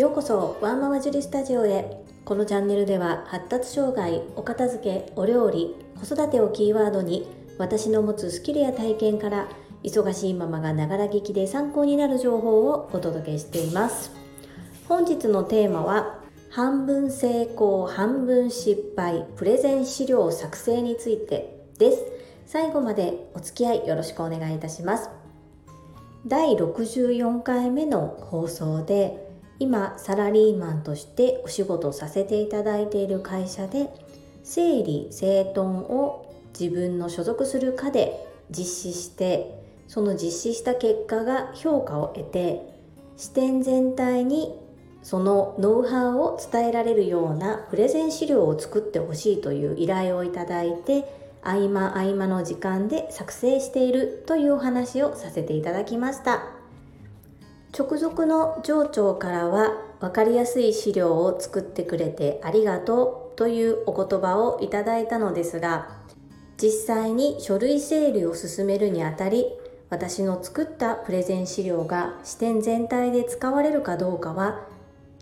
ようこそワンママジュリスタジオへ。このチャンネルでは発達障害お片付けお料理子育てをキーワードに私の持つスキルや体験から忙しいママがながら聞きで参考になる情報をお届けしています。本日のテーマは半分成功半分失敗プレゼン資料作成についてです。最後までお付き合いよろしくお願いいたします。第64回目の放送で今サラリーマンとしてお仕事させていただいている会社で整理整頓を自分の所属する課で実施してその実施した結果が評価を得て支店全体にそのノウハウを伝えられるようなプレゼン資料を作ってほしいという依頼をいただいて合間合間の時間で作成しているというお話をさせていただきました。直属の上長からは分かりやすい資料を作ってくれてありがとうというお言葉をいただいたのですが実際に書類整理を進めるにあたり私の作ったプレゼン資料が支店全体で使われるかどうかは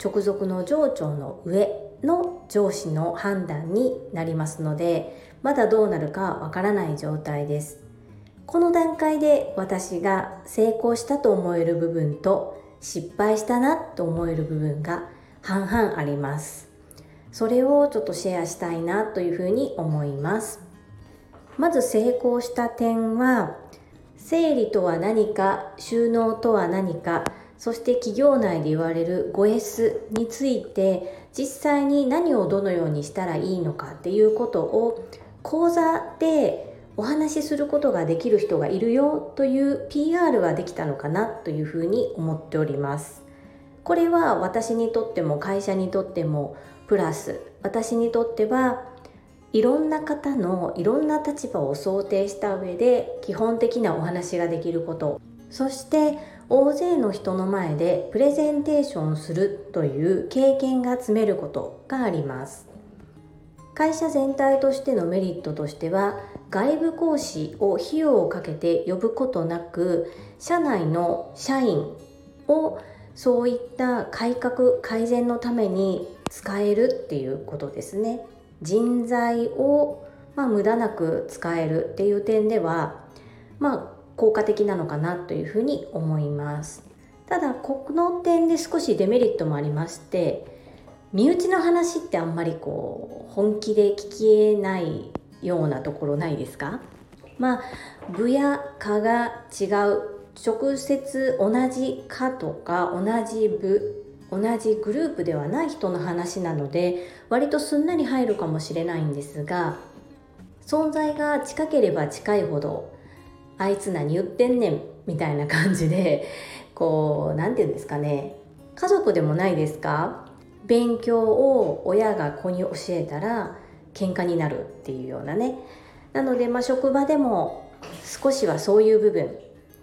直属の上長の上の上司の判断になりますのでまだどうなるかわからない状態です。この段階で私が成功したと思える部分と失敗したなと思える部分が半々あります。それをちょっとシェアしたいなというふうに思います。まず成功した点は整理とは何か収納とは何かそして企業内で言われる 5S について実際に何をどのようにしたらいいのかっていうことを講座でお話しすることができる人がいるよという PR ができたのかなというふうに思っております。これは私にとっても会社にとってもプラス私にとってはいろんな方のいろんな立場を想定した上で基本的なお話ができること。そして大勢の人の前でプレゼンテーションするという経験が積めることがあります。会社全体としてのメリットとしては外部講師を費用をかけて呼ぶことなく社内の社員をそういった改革改善のために使えるっていうことですね。人材を、まあ、無駄なく使えるっていう点ではまあ効果的なのかなというふうに思います。ただこの点で少しデメリットもありまして身内の話ってあんまりこう本気で聞きえないようなところないですか？まあ部や科が違う直接同じ科とか同じ部同じグループではない人の話なので割とすんなり入るかもしれないんですが存在が近ければ近いほどあいつ何言ってんねんみたいな感じでこう何て言うんですかね。家族でもないですか？勉強を親が子に教えたら喧嘩になるっていうようなね。なので、まあ、職場でも少しはそういう部分。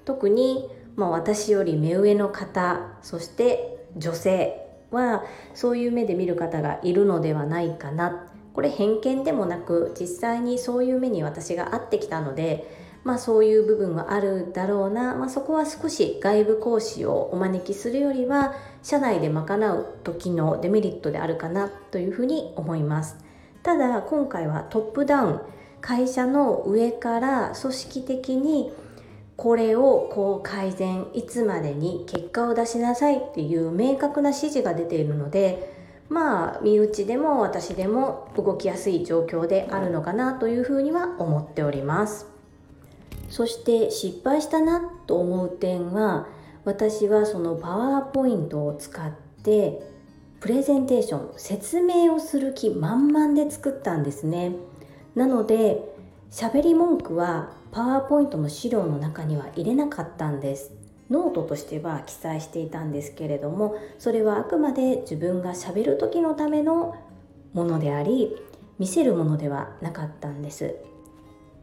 特に、まあ、私より目上の方そして女性はそういう目で見る方がいるのではないかな。これ偏見でもなく実際にそういう目に私が会ってきたのでまあそういう部分はあるだろうな、まあ、そこは少し外部講師をお招きするよりは社内で賄う時のデメリットであるかなというふうに思います。ただ今回はトップダウン会社の上から組織的にこれをこう改善いつまでに結果を出しなさいっていう明確な指示が出ているのでまあ身内でも私でも動きやすい状況であるのかなというふうには思っております。そして失敗したなと思う点は私はそのパワーポイントを使ってプレゼンテーション説明をする気満々で作ったんですね。なので喋り文句はパワーポイントの資料の中には入れなかったんです。ノートとしては記載していたんですけれどもそれはあくまで自分がしゃべる時のためのものであり見せるものではなかったんです。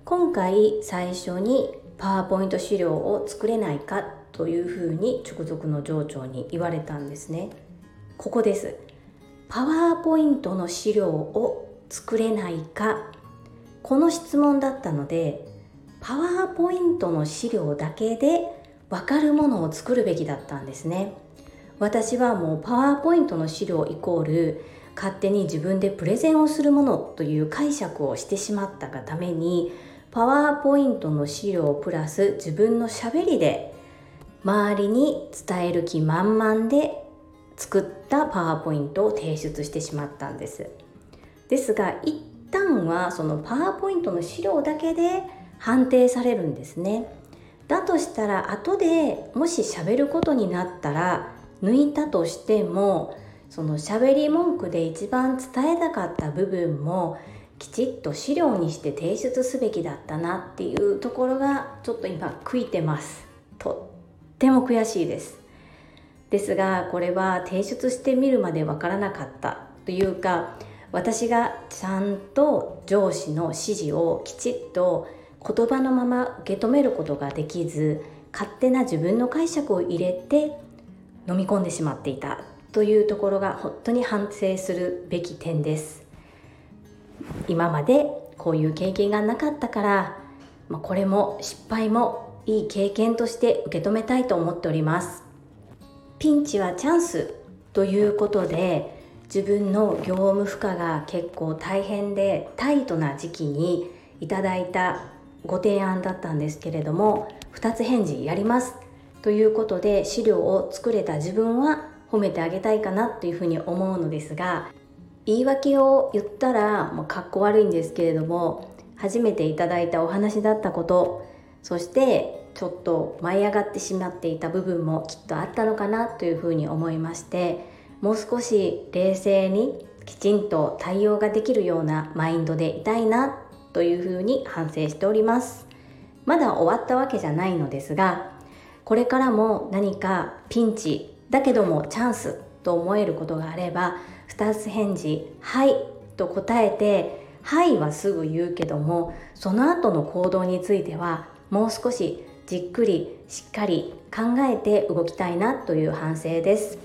今回最初にパワーポイント資料を作れないかというふうに直属の上長に言われたんですね。ここです。パワーポイントの資料を作れないか。この質問だったのでパワーポイントの資料だけで分かるものを作るべきだったんですね。私はもうパワーポイントの資料イコール勝手に自分でプレゼンをするものという解釈をしてしまったがためにパワーポイントの資料プラス自分のしゃべりで周りに伝える気満々で作ったパワーポイントを提出してしまったんです。ですが一旦はそのパワーポイントの資料だけで判定されるんですね。だとしたら後でもし喋ることになったら抜いたとしてもその喋り文句で一番伝えたかった部分もきちっと資料にして提出すべきだったなっていうところがちょっと今悔いてます。とっても悔しいです。ですがこれは提出してみるまでわからなかったというか私がちゃんと上司の指示をきちっと言葉のまま受け止めることができず勝手な自分の解釈を入れて飲み込んでしまっていたというところが本当に反省するべき点です。今までこういう経験がなかったから、まあ、これも失敗もいい経験として受け止めたいと思っております。ピンチはチャンスということで自分の業務負荷が結構大変でタイトな時期にいただいたご提案だったんですけれども2つ返事やります。ということで資料を作れた自分は褒めてあげたいかなというふうに思うのですが言い訳を言ったらもうかっこ悪いんですけれども初めていただいたお話だったことそしてちょっと舞い上がってしまっていた部分もきっとあったのかなというふうに思いましてもう少し冷静にきちんと対応ができるようなマインドでいたいなというふうに反省しております。まだ終わったわけじゃないのですがこれからも何かピンチだけどもチャンスと思えることがあれば2つ返事「はい」と答えて「はい」はすぐ言うけどもその後の行動についてはもう少しじっくりしっかり考えて動きたいなという反省です。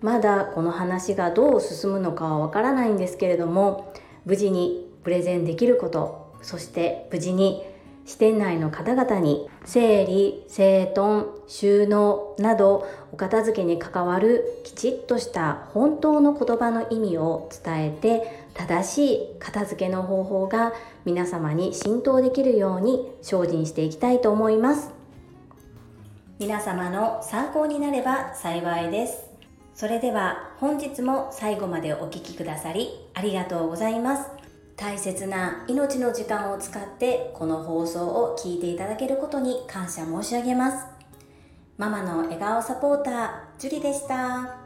まだこの話がどう進むのかはわからないんですけれども無事にプレゼンできることそして無事に支店内の方々に整理、整頓、収納などお片付けに関わるきちっとした本当の言葉の意味を伝えて正しい片付けの方法が皆様に浸透できるように精進していきたいと思います。皆様の参考になれば幸いです。それでは本日も最後までお聴きくださりありがとうございます。大切な命の時間を使ってこの放送を聞いていただけることに感謝申し上げますママの笑顔サポータージュリでした。